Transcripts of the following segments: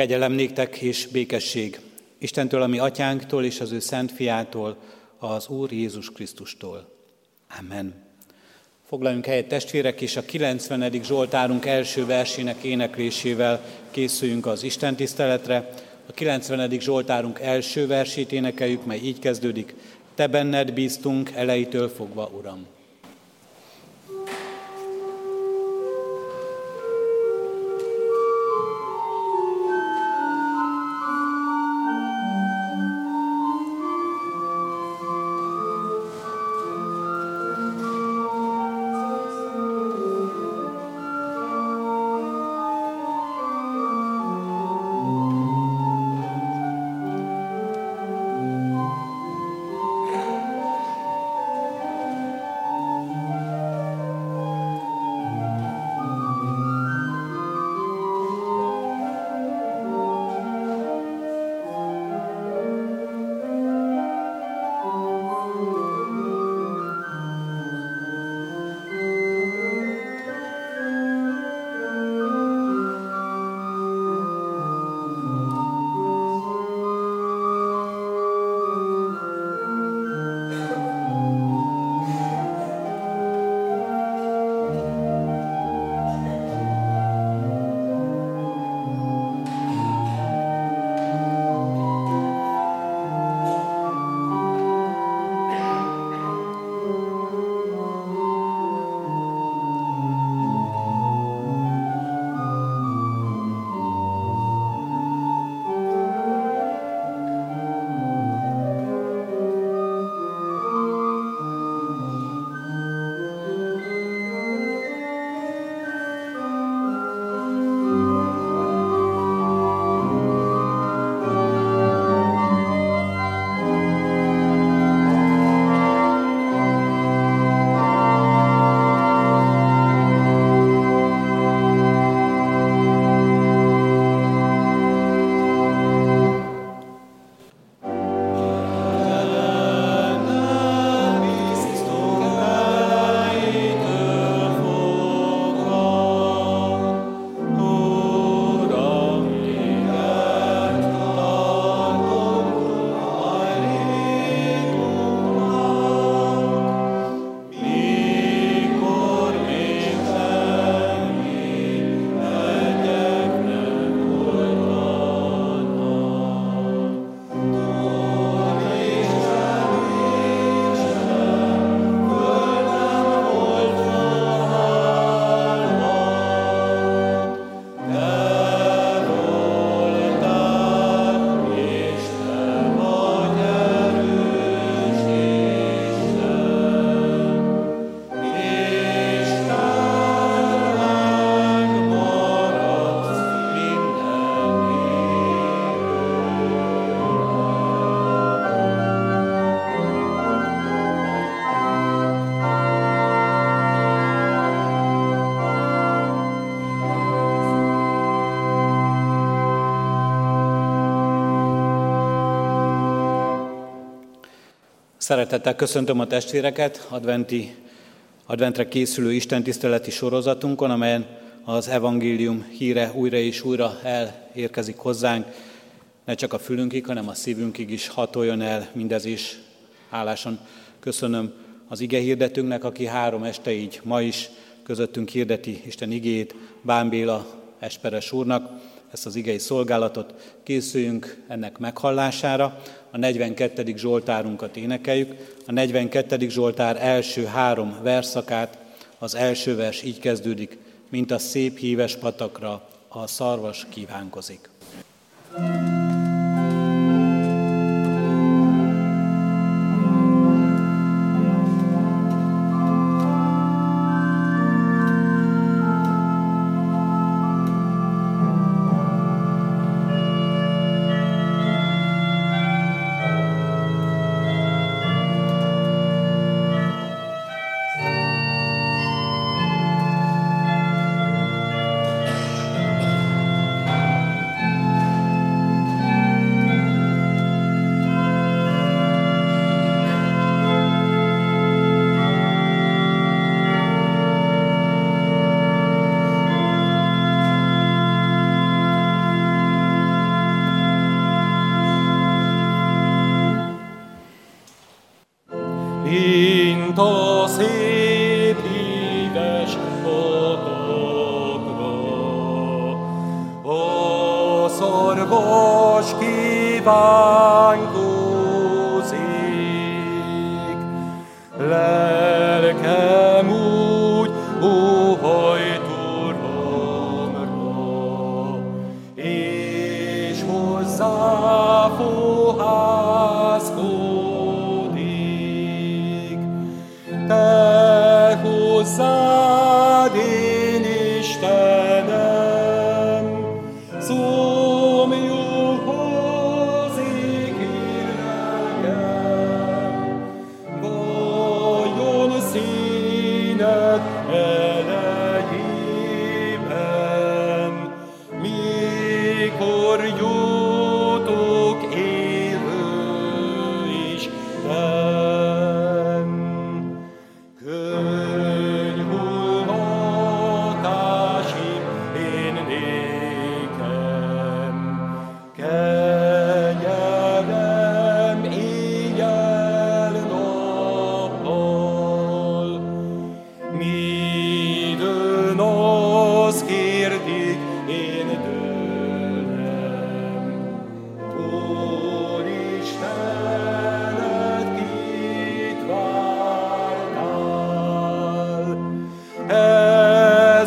Kegyelem néktek és békesség Istentől, ami atyánktól és az ő szent fiától, az Úr Jézus Krisztustól. Amen. Foglaljunk helyet testvérek, és a 90. Zsoltárunk első versének éneklésével készüljünk az Isten tiszteletre. A 90. Zsoltárunk első versét énekeljük, mely így kezdődik. Te benned bíztunk elejétől fogva, Uram. Szeretettel köszöntöm a testvéreket adventi, adventre készülő istentiszteleti sorozatunkon, amelyen az evangélium híre újra és újra elérkezik hozzánk. Ne csak a fülünkig, hanem a szívünkig is hatoljon el mindez is. Hálásan köszönöm az ige hirdetőnknek, aki három este így ma is közöttünk hirdeti Isten igét, Bán Béla Esperes úrnak, ezt az igei szolgálatot, készüljünk ennek meghallására. A 42. Zsoltárunkat énekeljük. A 42. Zsoltár első három verszakát, az első vers így kezdődik, mint a szép híves patakra a szarvas kívánkozik. thank you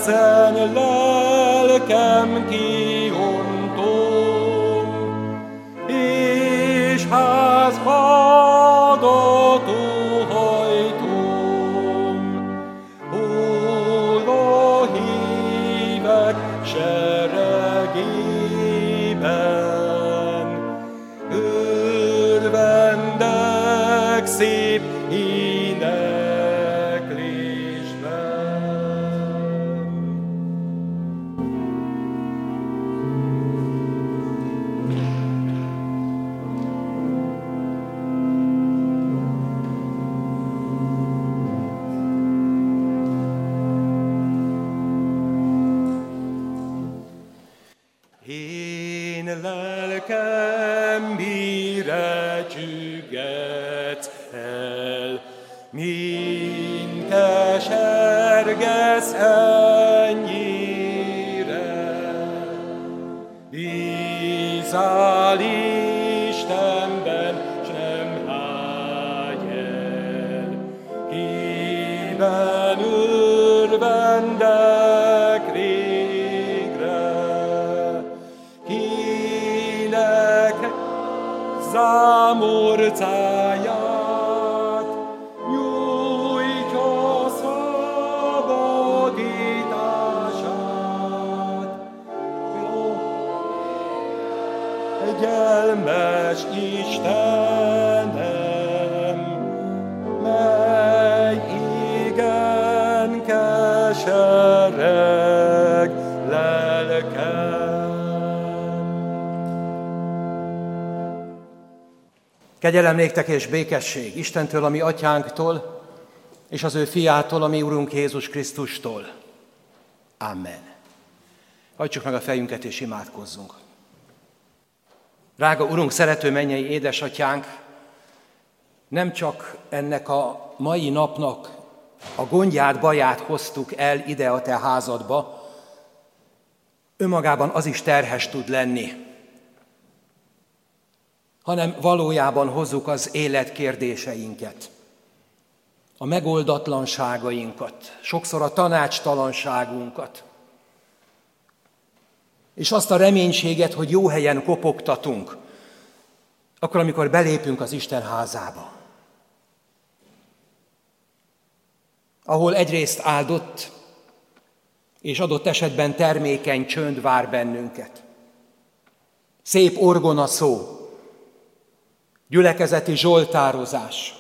casa. Kegyelmes Istenem, mely igen kesereg lelkem. Kegyelem néktek és békesség Istentől, ami atyánktól, és az ő fiától, ami Urunk Jézus Krisztustól. Amen. Hajtsuk meg a fejünket és imádkozzunk. Drága Urunk, szerető mennyei édesatyánk, nem csak ennek a mai napnak a gondját, baját hoztuk el ide a te házadba, önmagában az is terhes tud lenni, hanem valójában hozzuk az élet kérdéseinket, a megoldatlanságainkat, sokszor a tanácstalanságunkat, és azt a reménységet, hogy jó helyen kopogtatunk, akkor, amikor belépünk az Isten házába, ahol egyrészt áldott, és adott esetben termékeny csönd vár bennünket. Szép orgona szó, gyülekezeti zsoltározás,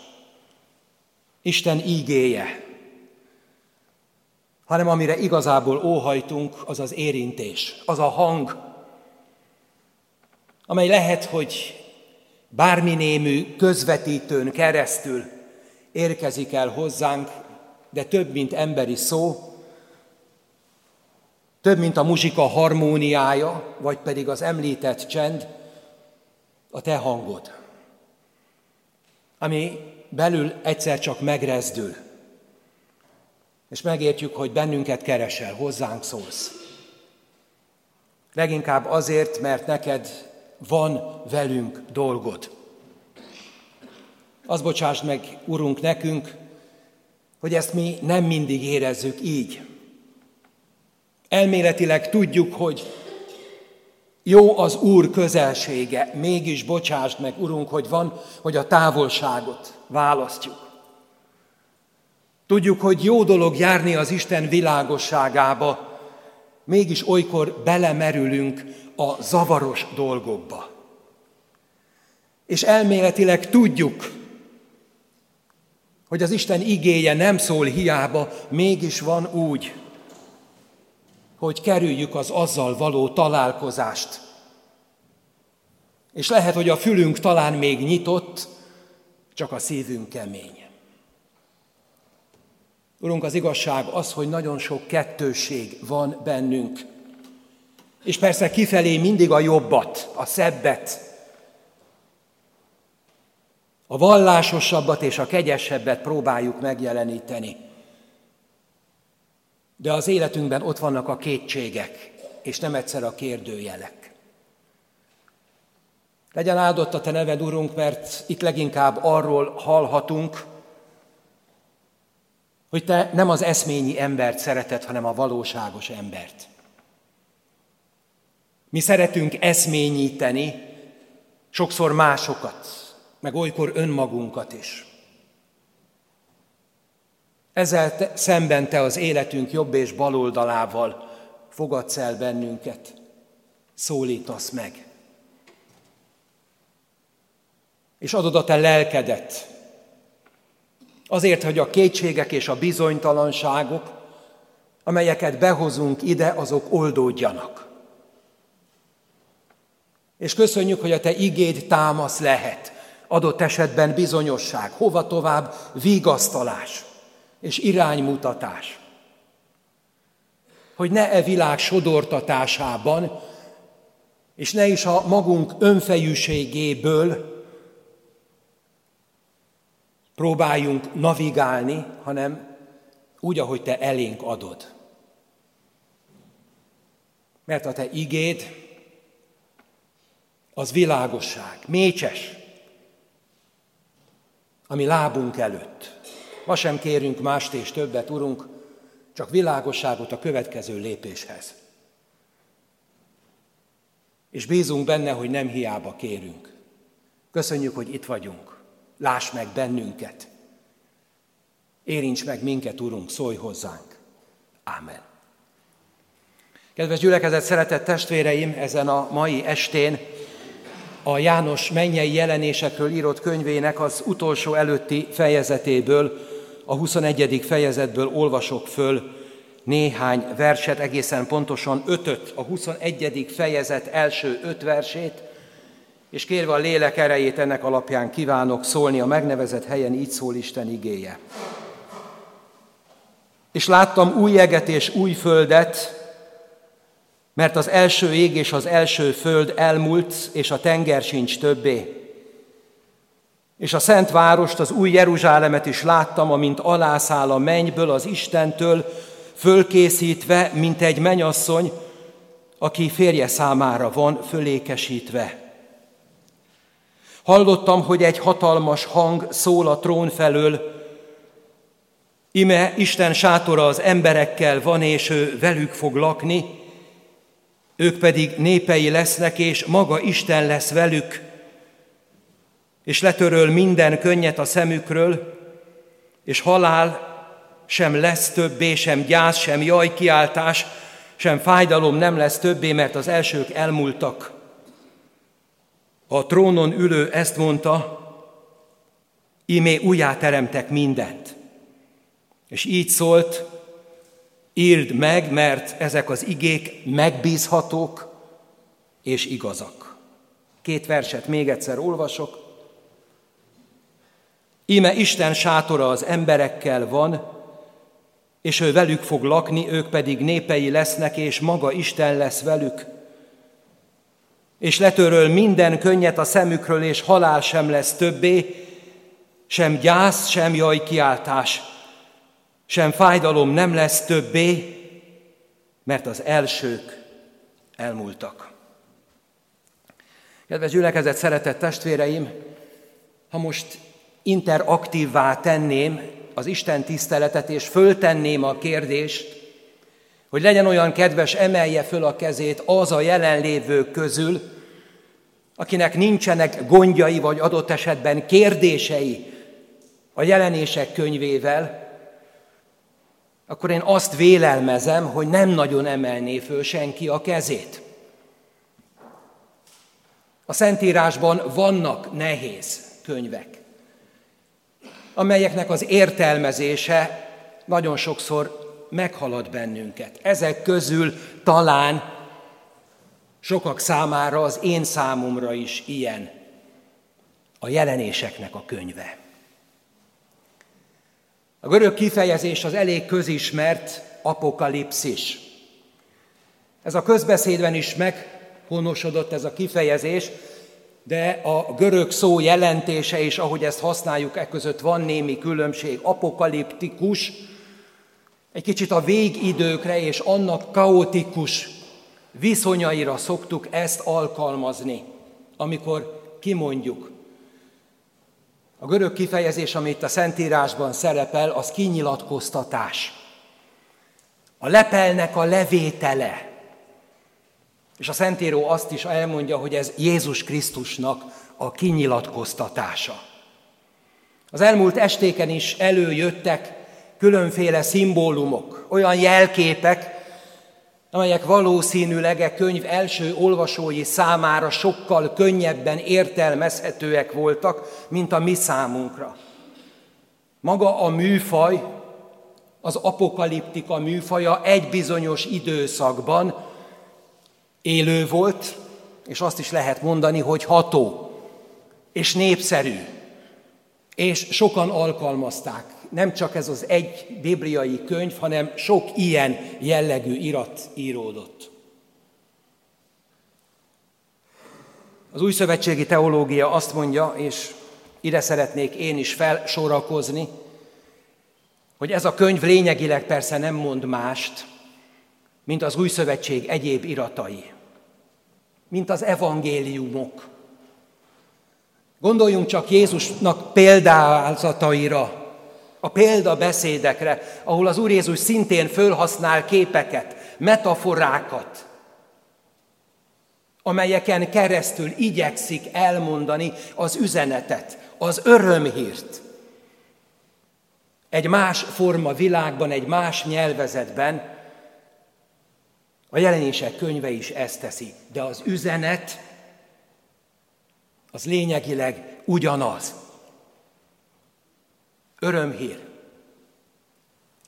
Isten ígéje, hanem amire igazából óhajtunk, az az érintés, az a hang, amely lehet, hogy bármi némű közvetítőn keresztül érkezik el hozzánk, de több, mint emberi szó, több, mint a muzsika harmóniája, vagy pedig az említett csend, a te hangod. ami belül egyszer csak megrezdül. És megértjük, hogy bennünket keresel, hozzánk szólsz. Leginkább azért, mert neked van velünk dolgod. Az bocsásd meg, Urunk, nekünk, hogy ezt mi nem mindig érezzük így. Elméletileg tudjuk, hogy jó az Úr közelsége, mégis bocsásd meg, Urunk, hogy van, hogy a távolságot választjuk. Tudjuk, hogy jó dolog járni az Isten világosságába, mégis olykor belemerülünk a zavaros dolgokba. És elméletileg tudjuk, hogy az Isten igéje nem szól hiába, mégis van úgy, hogy kerüljük az azzal való találkozást. És lehet, hogy a fülünk talán még nyitott, csak a szívünk kemény. Urunk, az igazság az, hogy nagyon sok kettőség van bennünk. És persze kifelé mindig a jobbat, a szebbet, a vallásosabbat és a kegyesebbet próbáljuk megjeleníteni. De az életünkben ott vannak a kétségek, és nem egyszer a kérdőjelek. Legyen áldott a Te neved, Urunk, mert itt leginkább arról hallhatunk, hogy Te nem az eszményi embert szereted, hanem a valóságos embert. Mi szeretünk eszményíteni, sokszor másokat, meg olykor önmagunkat is. Ezzel te, szemben te az életünk jobb és bal oldalával fogadsz el bennünket, szólítasz meg. És adod a te lelkedet, azért, hogy a kétségek és a bizonytalanságok, amelyeket behozunk ide, azok oldódjanak. És köszönjük, hogy a te igéd támasz lehet, adott esetben bizonyosság, hova tovább vigasztalás és iránymutatás. Hogy ne e világ sodortatásában, és ne is a magunk önfejűségéből próbáljunk navigálni, hanem úgy, ahogy te elénk adod. Mert a te igéd az világosság, mécses, ami lábunk előtt. Ma sem kérünk mást és többet, Urunk, csak világosságot a következő lépéshez. És bízunk benne, hogy nem hiába kérünk. Köszönjük, hogy itt vagyunk. Láss meg bennünket. Érints meg minket, Urunk, szólj hozzánk. Ámen. Kedves gyülekezet, szeretett testvéreim, ezen a mai estén a János mennyei jelenésekről írott könyvének az utolsó előtti fejezetéből, a 21. fejezetből olvasok föl néhány verset, egészen pontosan ötöt, a 21. fejezet első öt versét, és kérve a lélek erejét ennek alapján kívánok szólni a megnevezett helyen, így szól Isten igéje. És láttam új eget és új földet, mert az első ég és az első föld elmúlt, és a tenger sincs többé. És a Szent Várost, az új Jeruzsálemet is láttam, amint alászáll a mennyből az Istentől, fölkészítve, mint egy menyasszony, aki férje számára van fölékesítve. Hallottam, hogy egy hatalmas hang szól a trón felől, ime Isten sátora az emberekkel van, és ő velük fog lakni, ők pedig népei lesznek, és maga Isten lesz velük, és letöröl minden könnyet a szemükről, és halál sem lesz többé, sem gyász, sem jaj kiáltás, sem fájdalom nem lesz többé, mert az elsők elmúltak. A trónon ülő ezt mondta, ímé újjáteremtek mindent. És így szólt, írd meg, mert ezek az igék megbízhatók és igazak. Két verset még egyszer olvasok. Íme Isten sátora az emberekkel van, és ő velük fog lakni, ők pedig népei lesznek, és maga Isten lesz velük. És letöröl minden könnyet a szemükről, és halál sem lesz többé, sem gyász, sem jaj kiáltás, sem fájdalom nem lesz többé, mert az elsők elmúltak. Kedves gyülekezet, szeretett testvéreim, ha most interaktívvá tenném az Isten tiszteletet, és föltenném a kérdést, hogy legyen olyan kedves, emelje föl a kezét az a jelenlévők közül, akinek nincsenek gondjai, vagy adott esetben kérdései a jelenések könyvével, akkor én azt vélelmezem, hogy nem nagyon emelné föl senki a kezét. A Szentírásban vannak nehéz könyvek, amelyeknek az értelmezése nagyon sokszor meghalad bennünket. Ezek közül talán sokak számára, az én számomra is ilyen a jelenéseknek a könyve. A görög kifejezés az elég közismert apokalipszis. Ez a közbeszédben is meghonosodott ez a kifejezés, de a görög szó jelentése és ahogy ezt használjuk, e között van némi különbség. Apokaliptikus, egy kicsit a végidőkre és annak kaotikus viszonyaira szoktuk ezt alkalmazni, amikor kimondjuk. A görög kifejezés, amit a Szentírásban szerepel, az kinyilatkoztatás. A lepelnek a levétele. És a Szentíró azt is elmondja, hogy ez Jézus Krisztusnak a kinyilatkoztatása. Az elmúlt estéken is előjöttek különféle szimbólumok, olyan jelképek, amelyek valószínűleg e könyv első olvasói számára sokkal könnyebben értelmezhetőek voltak, mint a mi számunkra. Maga a műfaj, az apokaliptika műfaja egy bizonyos időszakban élő volt, és azt is lehet mondani, hogy ható, és népszerű, és sokan alkalmazták nem csak ez az egy bibliai könyv, hanem sok ilyen jellegű irat íródott. Az új szövetségi teológia azt mondja, és ide szeretnék én is felsorakozni, hogy ez a könyv lényegileg persze nem mond mást, mint az új szövetség egyéb iratai, mint az evangéliumok. Gondoljunk csak Jézusnak példázataira, a példabeszédekre, ahol az Úr Jézus szintén fölhasznál képeket, metaforákat, amelyeken keresztül igyekszik elmondani az üzenetet, az örömhírt. Egy más forma világban, egy más nyelvezetben a jelenések könyve is ezt teszi, de az üzenet az lényegileg ugyanaz. Örömhír.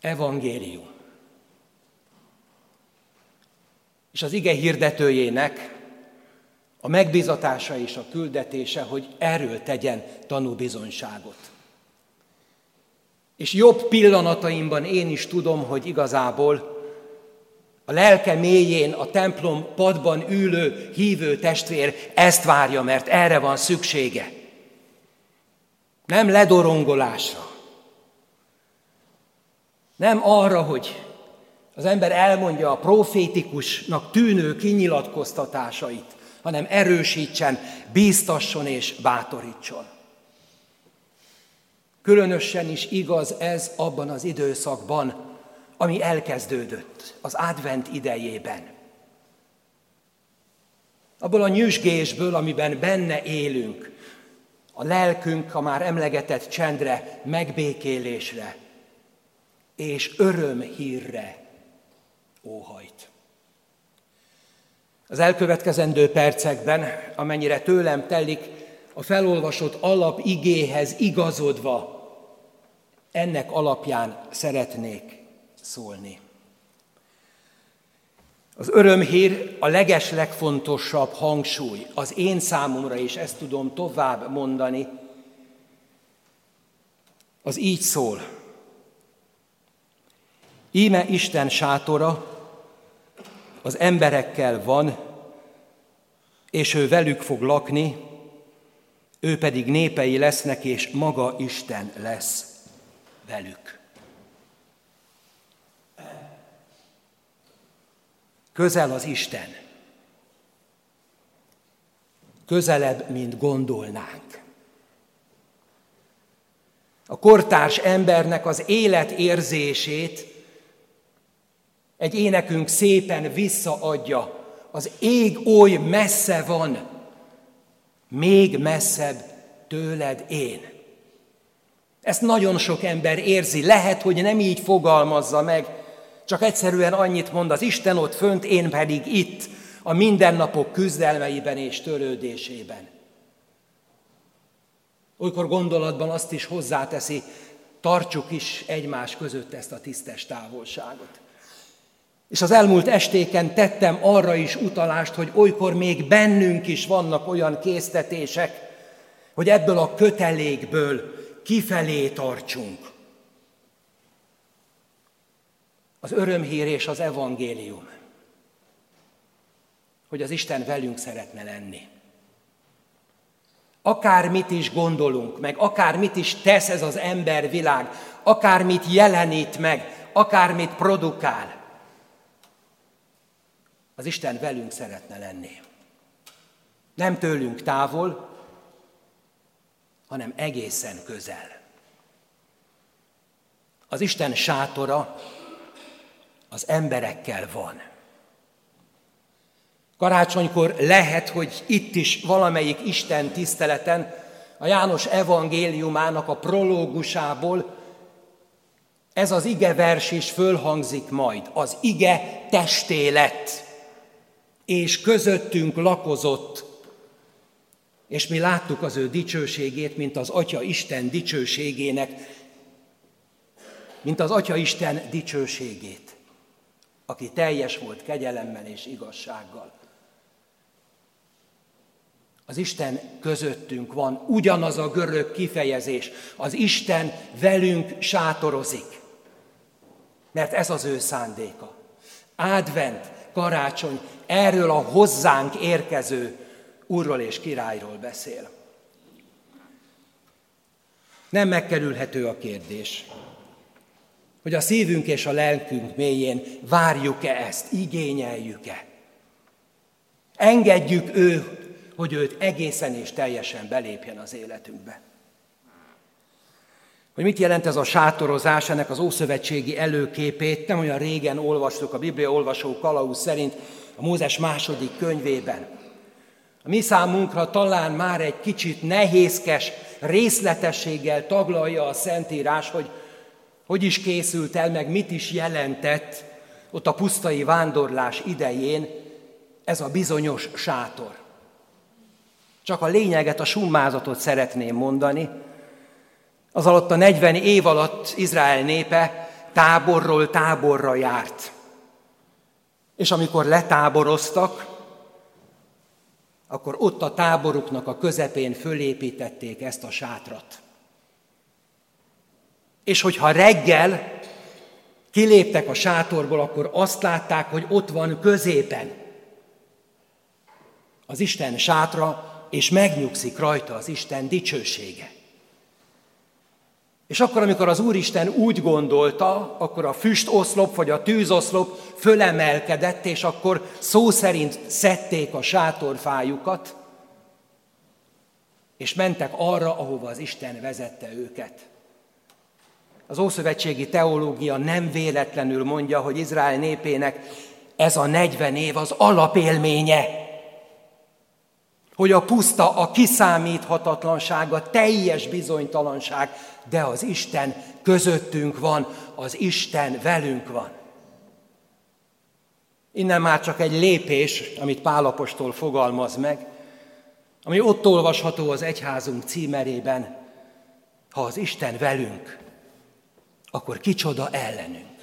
Evangélium. És az ige hirdetőjének a megbizatása és a küldetése, hogy erről tegyen tanúbizonyságot. És jobb pillanataimban én is tudom, hogy igazából a lelke mélyén, a templom padban ülő hívő testvér ezt várja, mert erre van szüksége. Nem ledorongolásra, nem arra, hogy az ember elmondja a profétikusnak tűnő kinyilatkoztatásait, hanem erősítsen, bíztasson és bátorítson. Különösen is igaz ez abban az időszakban, ami elkezdődött az advent idejében. Abból a nyüzsgésből, amiben benne élünk, a lelkünk a már emlegetett csendre, megbékélésre, és örömhírre óhajt. Az elkövetkezendő percekben, amennyire tőlem telik, a felolvasott alap igéhez igazodva, ennek alapján szeretnék szólni. Az örömhír a leges legfontosabb hangsúly, az én számomra is ezt tudom tovább mondani, az így szól. Íme Isten sátora az emberekkel van, és ő velük fog lakni, ő pedig népei lesznek, és maga Isten lesz velük. Közel az Isten. Közelebb, mint gondolnánk. A kortárs embernek az életérzését egy énekünk szépen visszaadja. Az ég oly messze van, még messzebb tőled én. Ezt nagyon sok ember érzi. Lehet, hogy nem így fogalmazza meg, csak egyszerűen annyit mond az Isten ott fönt, én pedig itt, a mindennapok küzdelmeiben és törődésében. Olykor gondolatban azt is hozzáteszi, tartsuk is egymás között ezt a tisztes távolságot. És az elmúlt estéken tettem arra is utalást, hogy olykor még bennünk is vannak olyan késztetések, hogy ebből a kötelékből kifelé tartsunk. Az örömhír és az evangélium, hogy az Isten velünk szeretne lenni. Akármit is gondolunk meg, akármit is tesz ez az embervilág, akármit jelenít meg, akármit produkál, az Isten velünk szeretne lenni. Nem tőlünk távol, hanem egészen közel. Az Isten sátora az emberekkel van. Karácsonykor lehet, hogy itt is valamelyik Isten tiszteleten a János evangéliumának a prológusából ez az ige vers is fölhangzik majd. Az ige testé lett és közöttünk lakozott, és mi láttuk az ő dicsőségét, mint az Atya Isten dicsőségének, mint az Atya Isten dicsőségét, aki teljes volt kegyelemmel és igazsággal. Az Isten közöttünk van, ugyanaz a görög kifejezés, az Isten velünk sátorozik, mert ez az ő szándéka. Advent, karácsony erről a hozzánk érkező úrról és királyról beszél. Nem megkerülhető a kérdés, hogy a szívünk és a lelkünk mélyén várjuk-e ezt, igényeljük-e. Engedjük ő, hogy őt egészen és teljesen belépjen az életünkbe. Hogy mit jelent ez a sátorozás, ennek az ószövetségi előképét, nem olyan régen olvastuk a Biblia olvasó kalauz szerint a Mózes második könyvében. A mi számunkra talán már egy kicsit nehézkes részletességgel taglalja a Szentírás, hogy hogy is készült el, meg mit is jelentett ott a pusztai vándorlás idején ez a bizonyos sátor. Csak a lényeget, a summázatot szeretném mondani, az alatt a 40 év alatt Izrael népe táborról táborra járt. És amikor letáboroztak, akkor ott a táboruknak a közepén fölépítették ezt a sátrat. És hogyha reggel kiléptek a sátorból, akkor azt látták, hogy ott van középen az Isten sátra, és megnyugszik rajta az Isten dicsősége. És akkor, amikor az Úristen úgy gondolta, akkor a füstoszlop vagy a tűzoszlop fölemelkedett, és akkor szó szerint szedték a sátorfájukat, és mentek arra, ahova az Isten vezette őket. Az Ószövetségi teológia nem véletlenül mondja, hogy Izrael népének ez a 40 év az alapélménye hogy a puszta, a kiszámíthatatlanság, a teljes bizonytalanság, de az Isten közöttünk van, az Isten velünk van. Innen már csak egy lépés, amit Pálapostól fogalmaz meg, ami ott olvasható az egyházunk címerében, ha az Isten velünk, akkor kicsoda ellenünk.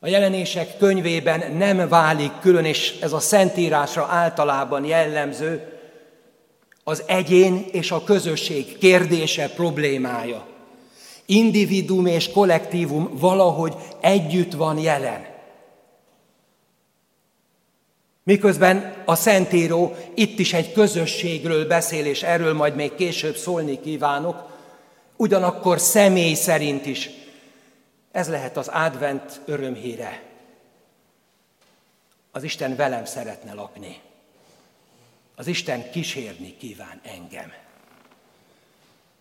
A jelenések könyvében nem válik külön, és ez a szentírásra általában jellemző, az egyén és a közösség kérdése, problémája. Individuum és kollektívum valahogy együtt van jelen. Miközben a Szentíró itt is egy közösségről beszél, és erről majd még később szólni kívánok, ugyanakkor személy szerint is. Ez lehet az advent örömhíre. Az Isten velem szeretne lakni. Az Isten kísérni kíván engem.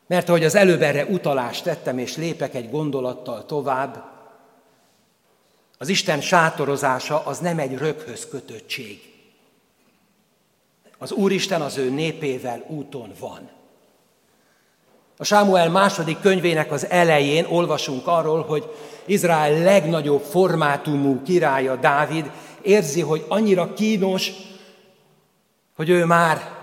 Mert ahogy az előbb erre utalást tettem, és lépek egy gondolattal tovább, az Isten sátorozása az nem egy röghöz kötöttség. Az Úristen az ő népével úton van. A Sámuel második könyvének az elején olvasunk arról, hogy Izrael legnagyobb formátumú királya Dávid érzi, hogy annyira kínos, hogy ő már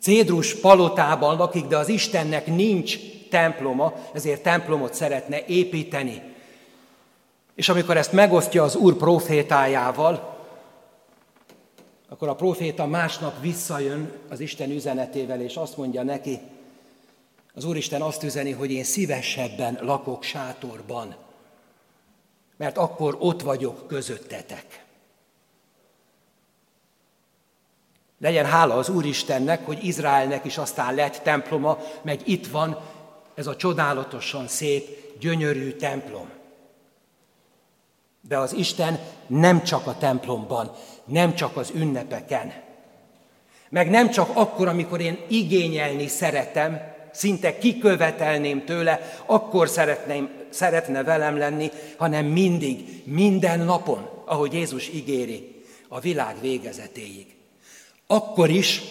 Cédrus palotában lakik, de az Istennek nincs temploma, ezért templomot szeretne építeni. És amikor ezt megosztja az Úr profétájával, akkor a proféta másnap visszajön az Isten üzenetével, és azt mondja neki, az Úristen azt üzeni, hogy én szívesebben lakok sátorban, mert akkor ott vagyok közöttetek. Legyen hála az Úristennek, hogy Izraelnek is aztán lett temploma, meg itt van ez a csodálatosan szép, gyönyörű templom. De az Isten nem csak a templomban, nem csak az ünnepeken, meg nem csak akkor, amikor én igényelni szeretem, szinte kikövetelném tőle, akkor szeretném, szeretne velem lenni, hanem mindig, minden napon, ahogy Jézus ígéri, a világ végezetéig. Akkor is,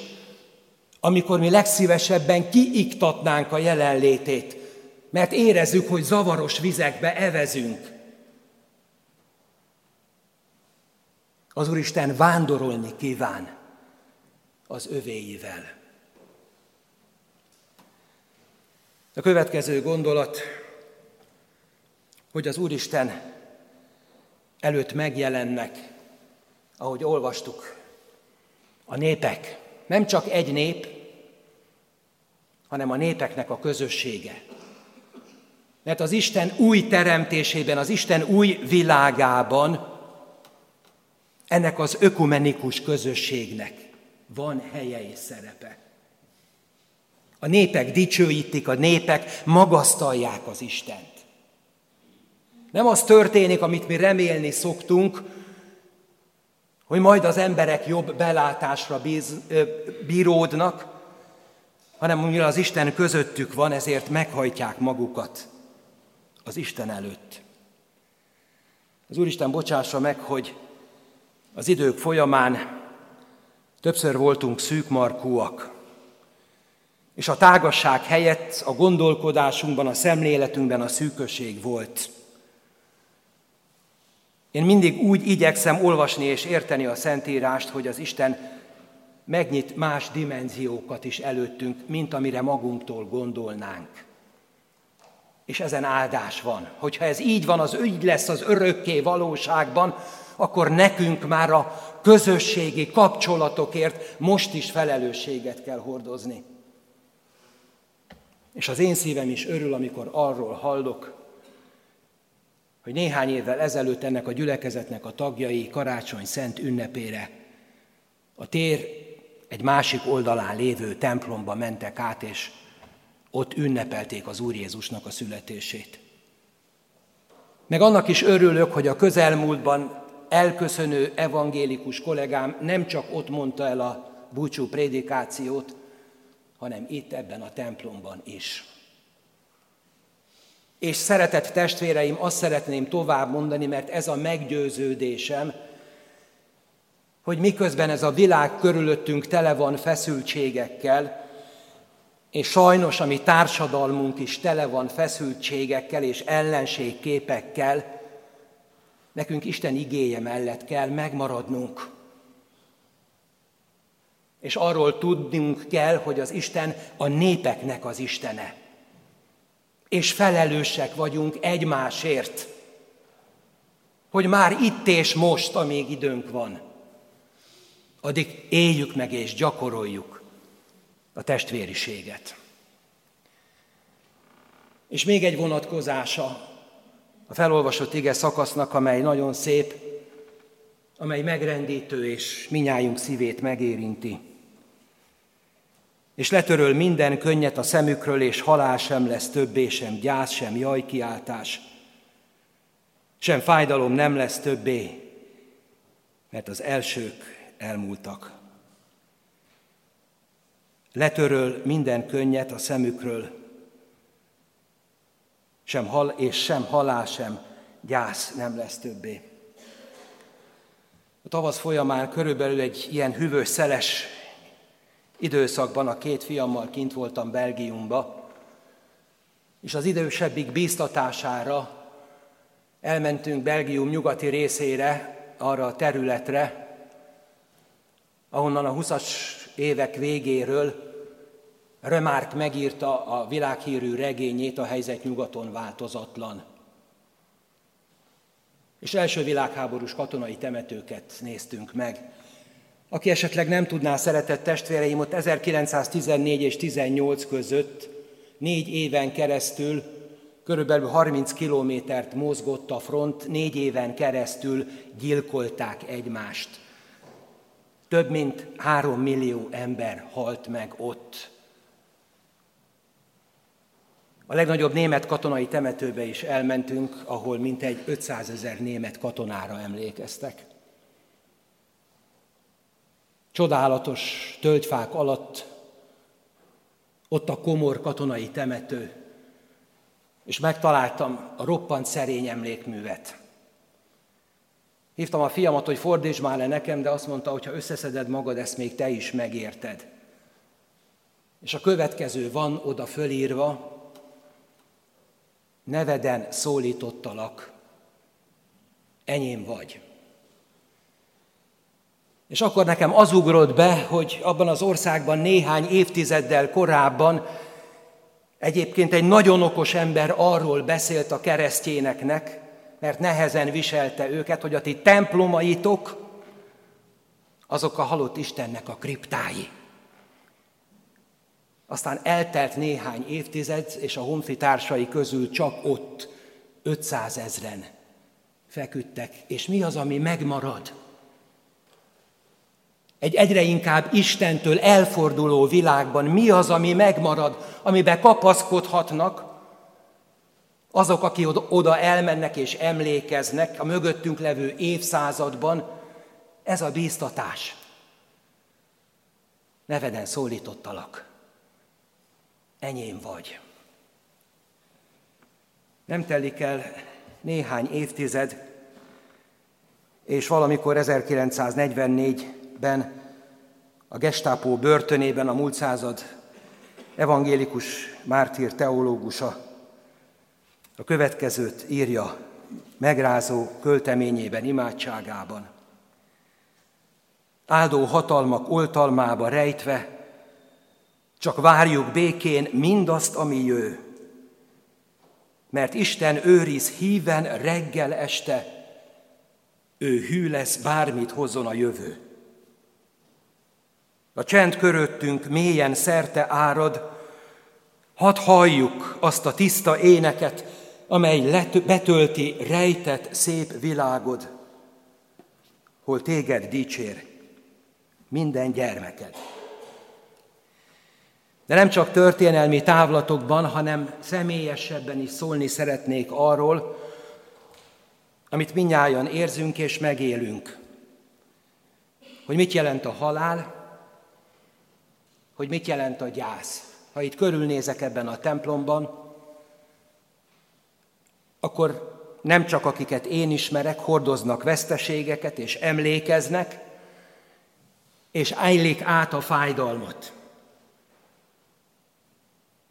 amikor mi legszívesebben kiiktatnánk a jelenlétét, mert érezzük, hogy zavaros vizekbe evezünk. Az Úristen vándorolni kíván az övéivel. A következő gondolat, hogy az Úristen előtt megjelennek, ahogy olvastuk, a népek. Nem csak egy nép, hanem a népeknek a közössége. Mert az Isten új teremtésében, az Isten új világában ennek az ökumenikus közösségnek van helye és szerepe. A népek dicsőítik, a népek magasztalják az Istent. Nem az történik, amit mi remélni szoktunk, hogy majd az emberek jobb belátásra bíz, bíródnak, hanem mivel az Isten közöttük van, ezért meghajtják magukat az Isten előtt. Az Úristen bocsássa meg, hogy az idők folyamán többször voltunk szűkmarkúak, és a tágasság helyett a gondolkodásunkban, a szemléletünkben a szűkösség volt. Én mindig úgy igyekszem olvasni és érteni a Szentírást, hogy az Isten megnyit más dimenziókat is előttünk, mint amire magunktól gondolnánk. És ezen áldás van. Hogyha ez így van, az így lesz az örökké valóságban, akkor nekünk már a közösségi kapcsolatokért most is felelősséget kell hordozni. És az én szívem is örül, amikor arról hallok, hogy néhány évvel ezelőtt ennek a gyülekezetnek a tagjai karácsony szent ünnepére a tér egy másik oldalán lévő templomba mentek át, és ott ünnepelték az Úr Jézusnak a születését. Meg annak is örülök, hogy a közelmúltban elköszönő evangélikus kollégám nem csak ott mondta el a búcsú prédikációt, hanem itt ebben a templomban is. És szeretett testvéreim, azt szeretném tovább mondani, mert ez a meggyőződésem, hogy miközben ez a világ körülöttünk tele van feszültségekkel, és sajnos a mi társadalmunk is tele van feszültségekkel és ellenségképekkel, nekünk Isten igéje mellett kell megmaradnunk. És arról tudnunk kell, hogy az Isten a népeknek az Istene és felelősek vagyunk egymásért, hogy már itt és most, amíg időnk van, addig éljük meg és gyakoroljuk a testvériséget. És még egy vonatkozása a felolvasott ige szakasznak, amely nagyon szép, amely megrendítő és minnyájunk szívét megérinti. És letöröl minden könnyet a szemükről, és halál sem lesz többé, sem gyász, sem jajkiáltás, sem fájdalom nem lesz többé, mert az elsők elmúltak. Letöröl minden könnyet a szemükről, sem hal, és sem halál, sem gyász nem lesz többé. A tavasz folyamán körülbelül egy ilyen hűvös, szeles időszakban a két fiammal kint voltam Belgiumba, és az idősebbik bíztatására elmentünk Belgium nyugati részére, arra a területre, ahonnan a 20-as évek végéről Remark megírta a világhírű regényét, a helyzet nyugaton változatlan. És első világháborús katonai temetőket néztünk meg. Aki esetleg nem tudná, szeretett testvéreim, ott 1914 és 18 között négy éven keresztül körülbelül 30 kilométert mozgott a front, négy éven keresztül gyilkolták egymást. Több mint három millió ember halt meg ott. A legnagyobb német katonai temetőbe is elmentünk, ahol mintegy 500 ezer német katonára emlékeztek. Csodálatos tölgyfák alatt ott a komor katonai temető, és megtaláltam a roppant szerény emlékművet. Hívtam a fiamat, hogy fordítsd már le nekem, de azt mondta, hogy ha összeszeded magad, ezt még te is megérted. És a következő van oda fölírva, neveden szólítottalak, enyém vagy. És akkor nekem az ugrott be, hogy abban az országban néhány évtizeddel korábban egyébként egy nagyon okos ember arról beszélt a keresztjéneknek, mert nehezen viselte őket, hogy a ti templomaitok, azok a halott Istennek a kriptái. Aztán eltelt néhány évtized, és a honfi társai közül csak ott 500 ezren feküdtek. És mi az, ami megmarad? Egy egyre inkább Istentől elforduló világban mi az, ami megmarad, amiben kapaszkodhatnak azok, akik oda elmennek és emlékeznek a mögöttünk levő évszázadban, ez a bíztatás. Neveden szólítottalak enyém vagy. Nem telik el néhány évtized, és valamikor 1944-ben a Gestápó börtönében a múlt század evangélikus mártír teológusa a következőt írja megrázó költeményében, imádságában. Áldó hatalmak oltalmába rejtve, csak várjuk békén mindazt, ami jő. Mert Isten őriz híven reggel este, ő hű lesz, bármit hozzon a jövő. A csend köröttünk mélyen szerte árad, hadd halljuk azt a tiszta éneket, amely betölti rejtett szép világod, hol téged dicsér minden gyermeked. De nem csak történelmi távlatokban, hanem személyesebben is szólni szeretnék arról, amit minnyáján érzünk és megélünk. Hogy mit jelent a halál, hogy mit jelent a gyász. Ha itt körülnézek ebben a templomban, akkor nem csak akiket én ismerek, hordoznak veszteségeket és emlékeznek, és ájlik át a fájdalmat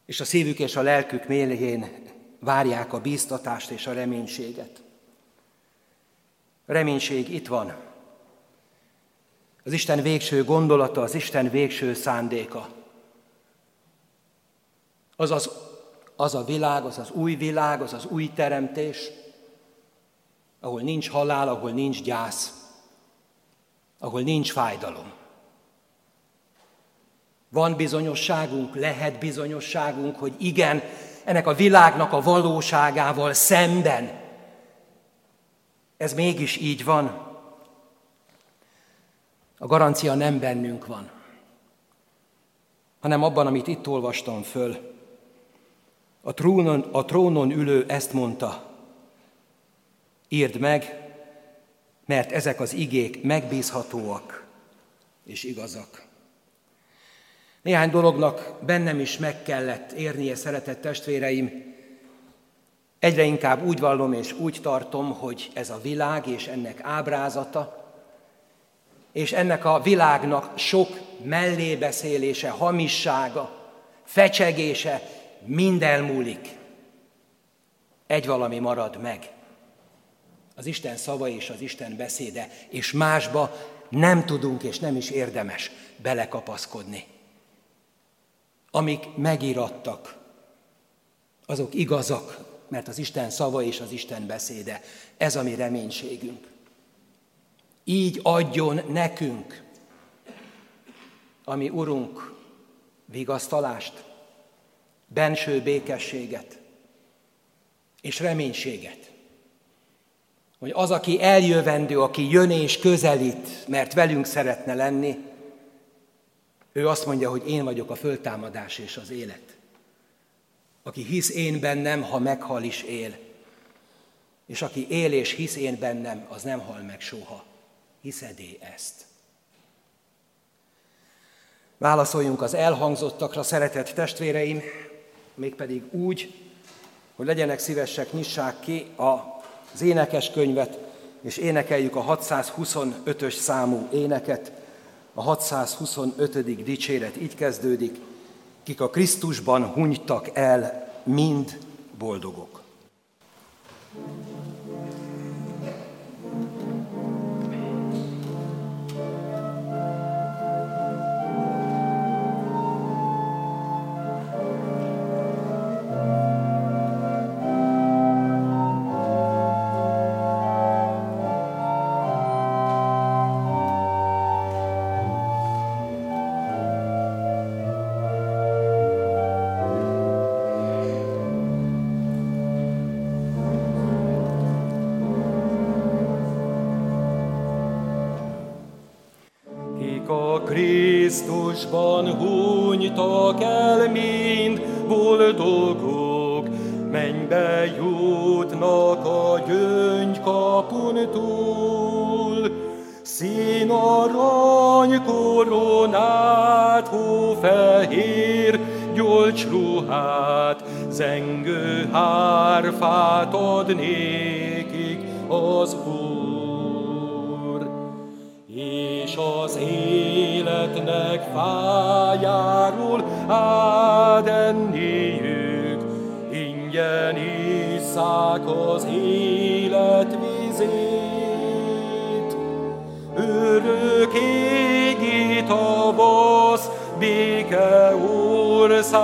és a szívük és a lelkük mélyén várják a bíztatást és a reménységet. Reménység itt van. Az Isten végső gondolata, az Isten végső szándéka. Az, az, az a világ, az az új világ, az az új teremtés, ahol nincs halál, ahol nincs gyász, ahol nincs fájdalom. Van bizonyosságunk, lehet bizonyosságunk, hogy igen, ennek a világnak a valóságával szemben ez mégis így van. A garancia nem bennünk van, hanem abban, amit itt olvastam föl. A trónon, a trónon ülő ezt mondta, írd meg, mert ezek az igék megbízhatóak és igazak. Néhány dolognak bennem is meg kellett érnie, szeretett testvéreim. Egyre inkább úgy vallom és úgy tartom, hogy ez a világ és ennek ábrázata, és ennek a világnak sok mellébeszélése, hamissága, fecsegése mind elmúlik. Egy valami marad meg. Az Isten szava és az Isten beszéde, és másba nem tudunk és nem is érdemes belekapaszkodni. Amik megírattak, azok igazak, mert az Isten szava és az Isten beszéde, ez a mi reménységünk. Így adjon nekünk, ami Urunk, vigasztalást, benső békességet és reménységet. Hogy az, aki eljövendő, aki jön és közelít, mert velünk szeretne lenni, ő azt mondja, hogy én vagyok a föltámadás és az élet. Aki hisz én bennem, ha meghal is él. És aki él és hisz én bennem, az nem hal meg soha. Hiszedé ezt? Válaszoljunk az elhangzottakra, szeretett testvéreim, mégpedig úgy, hogy legyenek szívesek, nyissák ki az énekes könyvet, és énekeljük a 625-ös számú éneket. A 625. dicséret így kezdődik, kik a Krisztusban hunytak el, mind boldogok. thank you arany koronát, hófehér gyolcs ruhát, zengő hárfát ad nékik az Úr. És az életnek fájáról ádenniük, ingyen isszák az élet vizét. Örök égi tavasz, béke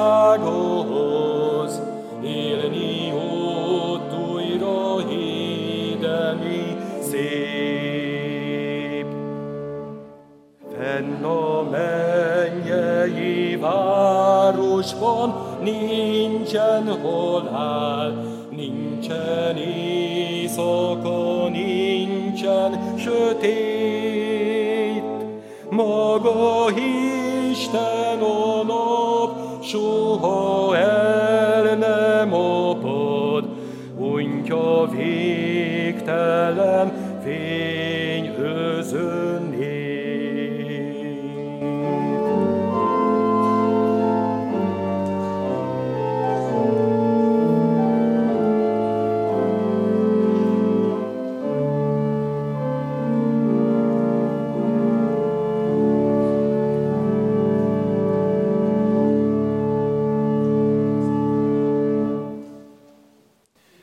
országhoz, élni ott újra hídeni szép. Fenn a mennyei városban nincsen halál, nincsen éjszaka, nincsen sötét. Maga Isten a nap soha el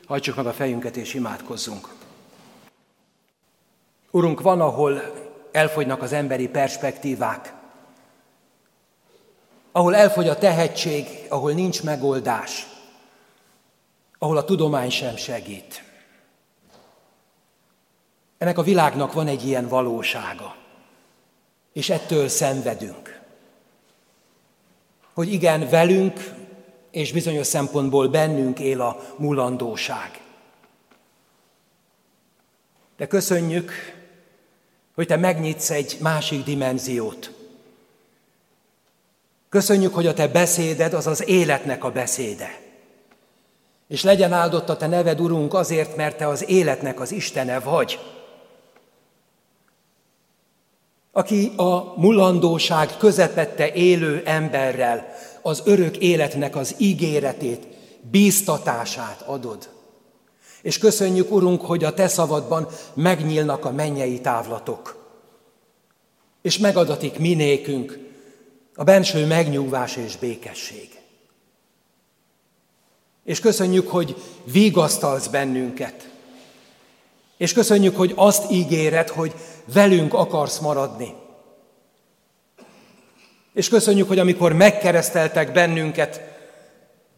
Hajtsuk meg a fejünket és imádkozzunk. Urunk, van, ahol elfogynak az emberi perspektívák, ahol elfogy a tehetség, ahol nincs megoldás, ahol a tudomány sem segít. Ennek a világnak van egy ilyen valósága, és ettől szenvedünk. Hogy igen, velünk és bizonyos szempontból bennünk él a mulandóság. De köszönjük, hogy Te megnyitsz egy másik dimenziót. Köszönjük, hogy a Te beszéded az az életnek a beszéde. És legyen áldott a Te neved, Urunk, azért, mert Te az életnek az Istene vagy. Aki a mulandóság közepette élő emberrel az örök életnek az ígéretét, bíztatását adod. És köszönjük, Urunk, hogy a Te szavadban megnyílnak a mennyei távlatok. És megadatik minékünk a benső megnyugvás és békesség. És köszönjük, hogy vigasztalsz bennünket. És köszönjük, hogy azt ígéred, hogy velünk akarsz maradni. És köszönjük, hogy amikor megkereszteltek bennünket,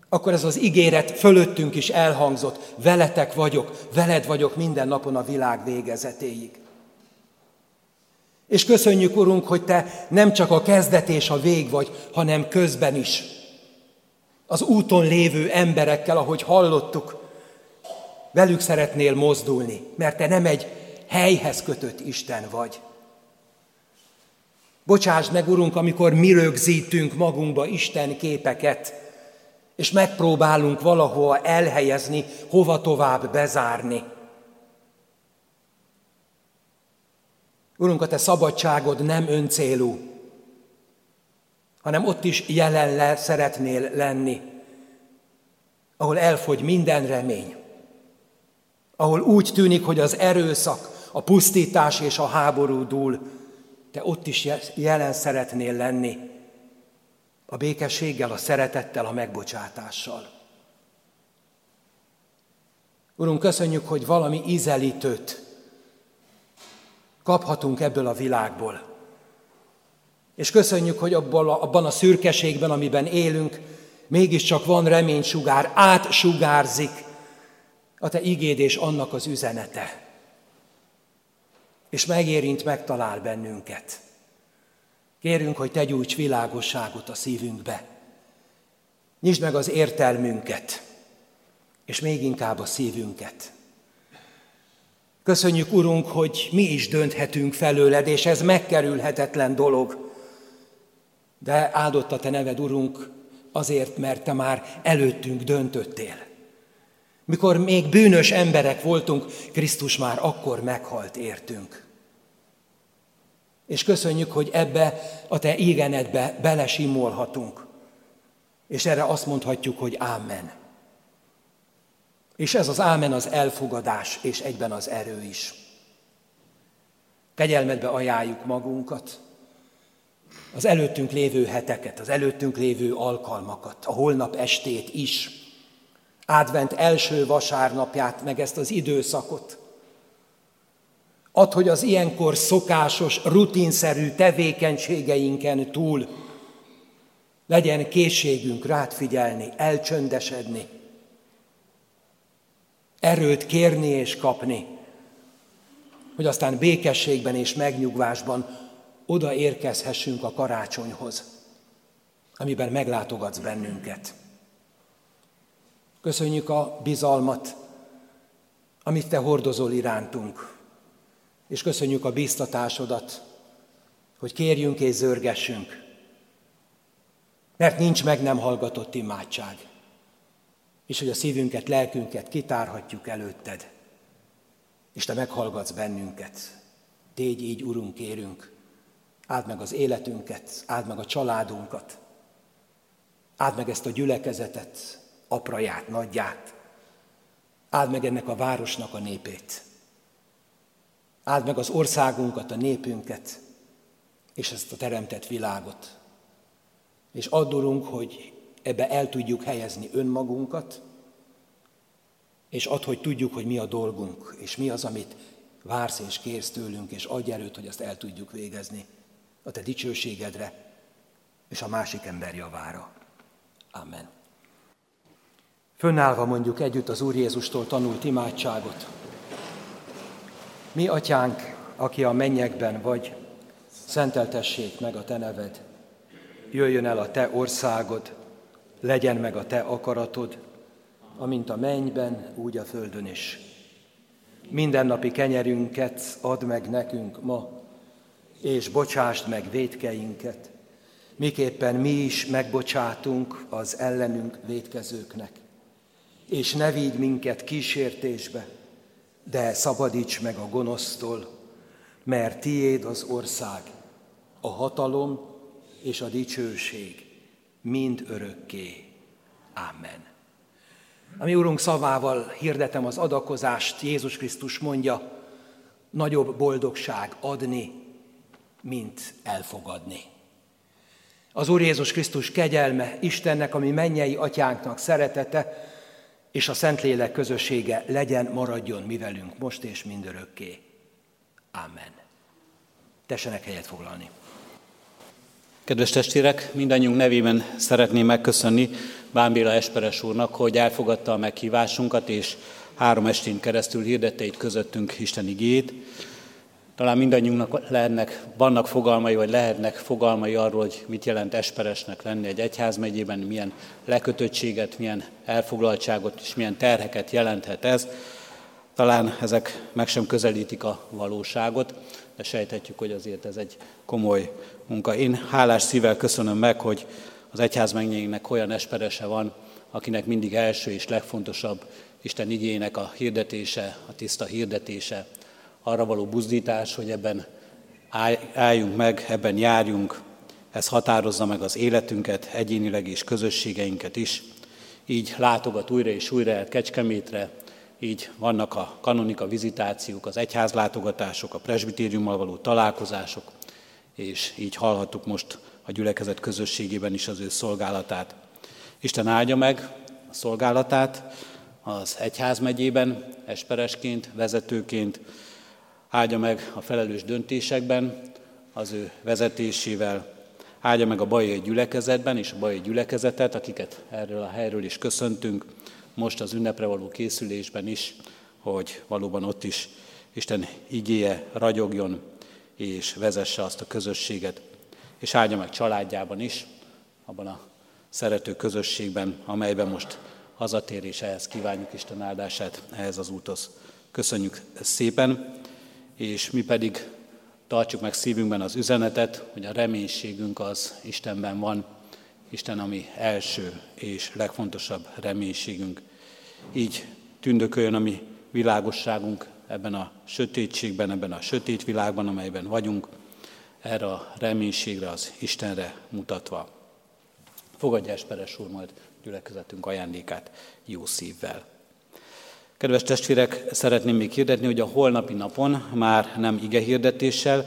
akkor ez az ígéret fölöttünk is elhangzott. Veletek vagyok, veled vagyok minden napon a világ végezetéig. És köszönjük, Urunk, hogy Te nem csak a kezdet és a vég vagy, hanem közben is. Az úton lévő emberekkel, ahogy hallottuk, velük szeretnél mozdulni, mert Te nem egy helyhez kötött Isten vagy. Bocsáss meg, Urunk, amikor mi rögzítünk magunkba Isten képeket, és megpróbálunk valahova elhelyezni, hova tovább bezárni. Urunk, a Te szabadságod nem öncélú, hanem ott is jelen le szeretnél lenni, ahol elfogy minden remény, ahol úgy tűnik, hogy az erőszak, a pusztítás és a háború dúl, te ott is jelen szeretnél lenni, a békességgel, a szeretettel, a megbocsátással. Urunk, köszönjük, hogy valami ízelítőt kaphatunk ebből a világból. És köszönjük, hogy abban a, abban a szürkeségben, amiben élünk, mégiscsak van reménysugár, átsugárzik a Te igéd és annak az üzenete. És megérint, megtalál bennünket. Kérünk, hogy Te gyújts világosságot a szívünkbe. Nyisd meg az értelmünket, és még inkább a szívünket. Köszönjük, Urunk, hogy mi is dönthetünk felőled, és ez megkerülhetetlen dolog. De áldott a Te neved, Urunk, azért, mert Te már előttünk döntöttél. Mikor még bűnös emberek voltunk, Krisztus már akkor meghalt értünk. És köszönjük, hogy ebbe a Te ígenedbe belesimolhatunk. És erre azt mondhatjuk, hogy Ámen. És ez az ámen az elfogadás, és egyben az erő is. Kegyelmedbe ajánljuk magunkat, az előttünk lévő heteket, az előttünk lévő alkalmakat, a holnap estét is, advent első vasárnapját, meg ezt az időszakot. Ad, hogy az ilyenkor szokásos, rutinszerű tevékenységeinken túl legyen készségünk rád figyelni, elcsöndesedni, erőt kérni és kapni, hogy aztán békességben és megnyugvásban oda érkezhessünk a karácsonyhoz, amiben meglátogatsz bennünket. Köszönjük a bizalmat, amit Te hordozol irántunk, és köszönjük a biztatásodat, hogy kérjünk és zörgessünk, mert nincs meg nem hallgatott imádság. És hogy a szívünket, lelkünket kitárhatjuk előtted, és Te meghallgatsz bennünket. Tégy így, Urunk, kérünk, áld meg az életünket, áld meg a családunkat, áld meg ezt a gyülekezetet, apraját, nagyját, áld meg ennek a városnak a népét, áld meg az országunkat, a népünket, és ezt a teremtett világot. És addulunk, hogy ebbe el tudjuk helyezni önmagunkat, és ad, hogy tudjuk, hogy mi a dolgunk, és mi az, amit vársz és kérsz tőlünk, és adj erőt, hogy azt el tudjuk végezni a te dicsőségedre, és a másik ember javára. Amen. Fönnállva mondjuk együtt az Úr Jézustól tanult imádságot. Mi, atyánk, aki a mennyekben vagy, szenteltessék meg a te neved. Jöjjön el a te országod, legyen meg a te akaratod, amint a mennyben, úgy a földön is. Mindennapi kenyerünket add meg nekünk ma, és bocsásd meg védkeinket, miképpen mi is megbocsátunk az ellenünk védkezőknek. És ne vigy minket kísértésbe, de szabadíts meg a gonosztól, mert tiéd az ország, a hatalom és a dicsőség mind örökké. Amen. A mi Urunk szavával hirdetem az adakozást, Jézus Krisztus mondja, nagyobb boldogság adni, mint elfogadni. Az Úr Jézus Krisztus kegyelme, Istennek, ami mennyei atyánknak szeretete, és a Szentlélek közössége legyen, maradjon mi velünk most és mindörökké. Amen. Tessenek helyet foglalni. Kedves testvérek, mindannyiunk nevében szeretném megköszönni Bámbéla Esperes úrnak, hogy elfogadta a meghívásunkat, és három estén keresztül hirdette itt közöttünk Isten igét. Talán mindannyiunknak lehetnek, vannak fogalmai, vagy lehetnek fogalmai arról, hogy mit jelent esperesnek lenni egy egyházmegyében, milyen lekötöttséget, milyen elfoglaltságot és milyen terheket jelenthet ez. Talán ezek meg sem közelítik a valóságot, de sejthetjük, hogy azért ez egy komoly munka. Én hálás szívvel köszönöm meg, hogy az egyházmegyénknek olyan esperese van, akinek mindig első és legfontosabb Isten igének a hirdetése, a tiszta hirdetése, arra való buzdítás, hogy ebben álljunk meg, ebben járjunk, ez határozza meg az életünket, egyénileg és közösségeinket is. Így látogat újra és újra el Kecskemétre, így vannak a kanonika vizitációk, az egyházlátogatások, a presbitériummal való találkozások, és így hallhattuk most a gyülekezet közösségében is az ő szolgálatát. Isten áldja meg a szolgálatát az egyházmegyében, esperesként, vezetőként, áldja meg a felelős döntésekben az ő vezetésével, áldja meg a bajai gyülekezetben és a bajai gyülekezetet, akiket erről a helyről is köszöntünk, most az ünnepre való készülésben is, hogy valóban ott is Isten igéje ragyogjon és vezesse azt a közösséget, és áldja meg családjában is, abban a szerető közösségben, amelyben most hazatér, és ehhez kívánjuk Isten áldását, ehhez az úthoz. Köszönjük szépen! És mi pedig tartsuk meg szívünkben az üzenetet, hogy a reménységünk az Istenben van, Isten a mi első és legfontosabb reménységünk. Így tündököljön a mi világosságunk ebben a sötétségben, ebben a sötét világban, amelyben vagyunk, erre a reménységre, az Istenre mutatva. Fogadja Esperes úr majd gyülekezetünk ajándékát jó szívvel. Kedves testvérek, szeretném még hirdetni, hogy a holnapi napon már nem ige hirdetéssel,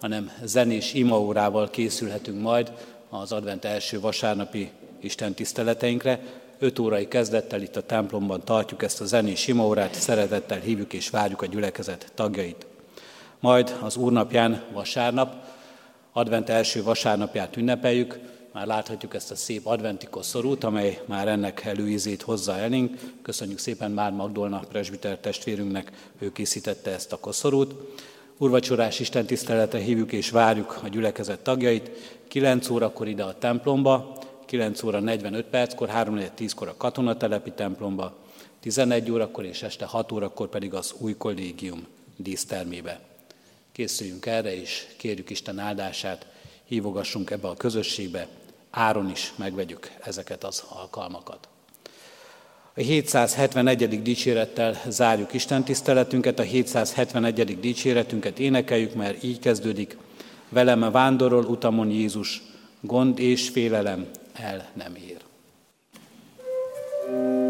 hanem zenés imaórával készülhetünk majd az advent első vasárnapi Isten tiszteleteinkre. 5 órai kezdettel itt a templomban tartjuk ezt a zenés imaórát, szeretettel hívjuk és várjuk a gyülekezet tagjait. Majd az úrnapján vasárnap, advent első vasárnapját ünnepeljük, már láthatjuk ezt a szép adventi koszorút, amely már ennek előízét hozza elénk. Köszönjük szépen már Magdolna presbiter testvérünknek, ő készítette ezt a koszorút. Urvacsorás Isten tisztelete hívjuk és várjuk a gyülekezet tagjait. 9 órakor ide a templomba, 9 óra 45 perckor, 3-10-kor a katonatelepi templomba, 11 órakor és este 6 órakor pedig az új kollégium dísztermébe. Készüljünk erre, és kérjük Isten áldását, hívogassunk ebbe a közösségbe, áron is megvegyük ezeket az alkalmakat. A 771. dicsérettel zárjuk Isten tiszteletünket, a 771. dicséretünket énekeljük, mert így kezdődik. Velem a vándorol utamon Jézus, gond és félelem el nem ér. thank you